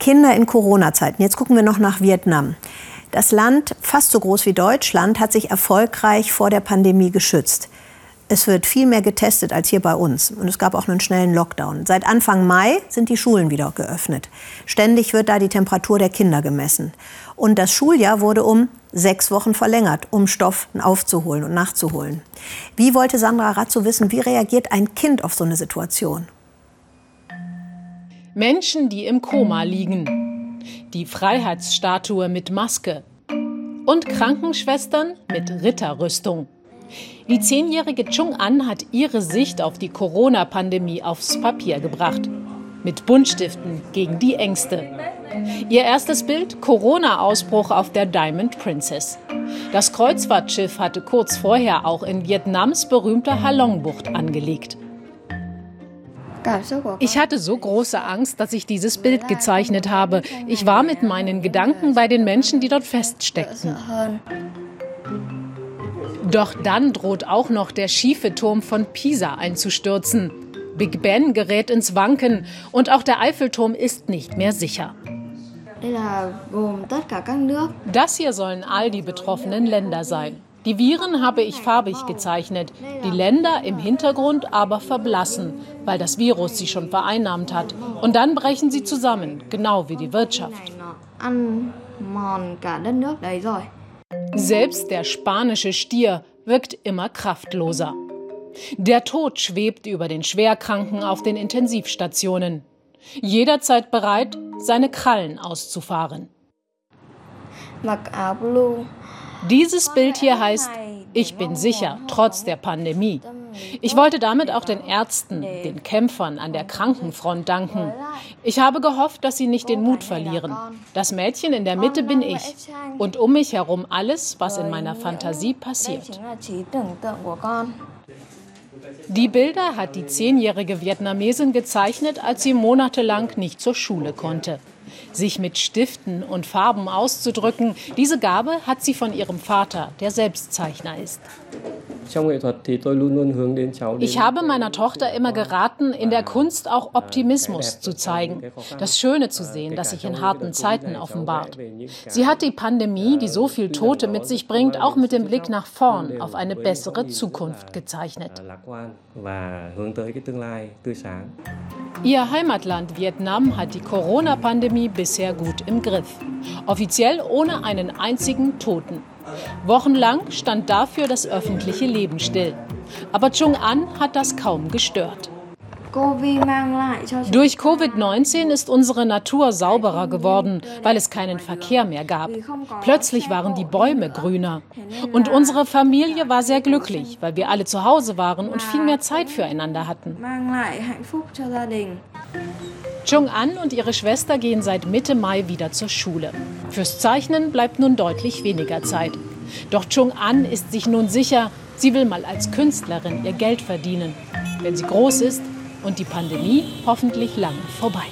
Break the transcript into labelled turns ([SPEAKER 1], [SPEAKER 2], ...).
[SPEAKER 1] Kinder in Corona-Zeiten. Jetzt gucken wir noch nach Vietnam. Das Land, fast so groß wie Deutschland, hat sich erfolgreich vor der Pandemie geschützt. Es wird viel mehr getestet als hier bei uns. Und es gab auch einen schnellen Lockdown. Seit Anfang Mai sind die Schulen wieder geöffnet. Ständig wird da die Temperatur der Kinder gemessen. Und das Schuljahr wurde um sechs Wochen verlängert, um Stoff aufzuholen und nachzuholen. Wie wollte Sandra Razzo wissen, wie reagiert ein Kind auf so eine Situation?
[SPEAKER 2] Menschen, die im Koma liegen. Die Freiheitsstatue mit Maske. Und Krankenschwestern mit Ritterrüstung. Die zehnjährige Chung An hat ihre Sicht auf die Corona-Pandemie aufs Papier gebracht. Mit Buntstiften gegen die Ängste. Ihr erstes Bild: Corona-Ausbruch auf der Diamond Princess. Das Kreuzfahrtschiff hatte kurz vorher auch in Vietnams berühmter Halong-Bucht angelegt. Ich hatte so große Angst, dass ich dieses Bild gezeichnet habe. Ich war mit meinen Gedanken bei den Menschen, die dort feststeckten. Doch dann droht auch noch der schiefe Turm von Pisa einzustürzen. Big Ben gerät ins Wanken und auch der Eiffelturm ist nicht mehr sicher. Das hier sollen all die betroffenen Länder sein. Die Viren habe ich farbig gezeichnet, die Länder im Hintergrund aber verblassen, weil das Virus sie schon vereinnahmt hat. Und dann brechen sie zusammen, genau wie die Wirtschaft. Selbst der spanische Stier wirkt immer kraftloser. Der Tod schwebt über den Schwerkranken auf den Intensivstationen. Jederzeit bereit, seine Krallen auszufahren. Dieses Bild hier heißt Ich bin sicher, trotz der Pandemie. Ich wollte damit auch den Ärzten, den Kämpfern an der Krankenfront danken. Ich habe gehofft, dass sie nicht den Mut verlieren. Das Mädchen in der Mitte bin ich und um mich herum alles, was in meiner Fantasie passiert. Die Bilder hat die zehnjährige Vietnamesin gezeichnet, als sie monatelang nicht zur Schule konnte. Sich mit Stiften und Farben auszudrücken, diese Gabe hat sie von ihrem Vater, der selbst Zeichner ist. Ich habe meiner Tochter immer geraten, in der Kunst auch Optimismus zu zeigen, das Schöne zu sehen, das sich in harten Zeiten offenbart. Sie hat die Pandemie, die so viel Tote mit sich bringt, auch mit dem Blick nach vorn auf eine bessere Zukunft gezeichnet. Ihr Heimatland Vietnam hat die Corona-Pandemie bisher gut im Griff. Offiziell ohne einen einzigen Toten. Wochenlang stand dafür das öffentliche Leben still. Aber Chung An hat das kaum gestört. Durch Covid-19 ist unsere Natur sauberer geworden, weil es keinen Verkehr mehr gab. Plötzlich waren die Bäume grüner. Und unsere Familie war sehr glücklich, weil wir alle zu Hause waren und viel mehr Zeit füreinander hatten. Chung An und ihre Schwester gehen seit Mitte Mai wieder zur Schule. Fürs Zeichnen bleibt nun deutlich weniger Zeit. Doch Chung An ist sich nun sicher, sie will mal als Künstlerin ihr Geld verdienen. Wenn sie groß ist, und die Pandemie hoffentlich lange vorbei.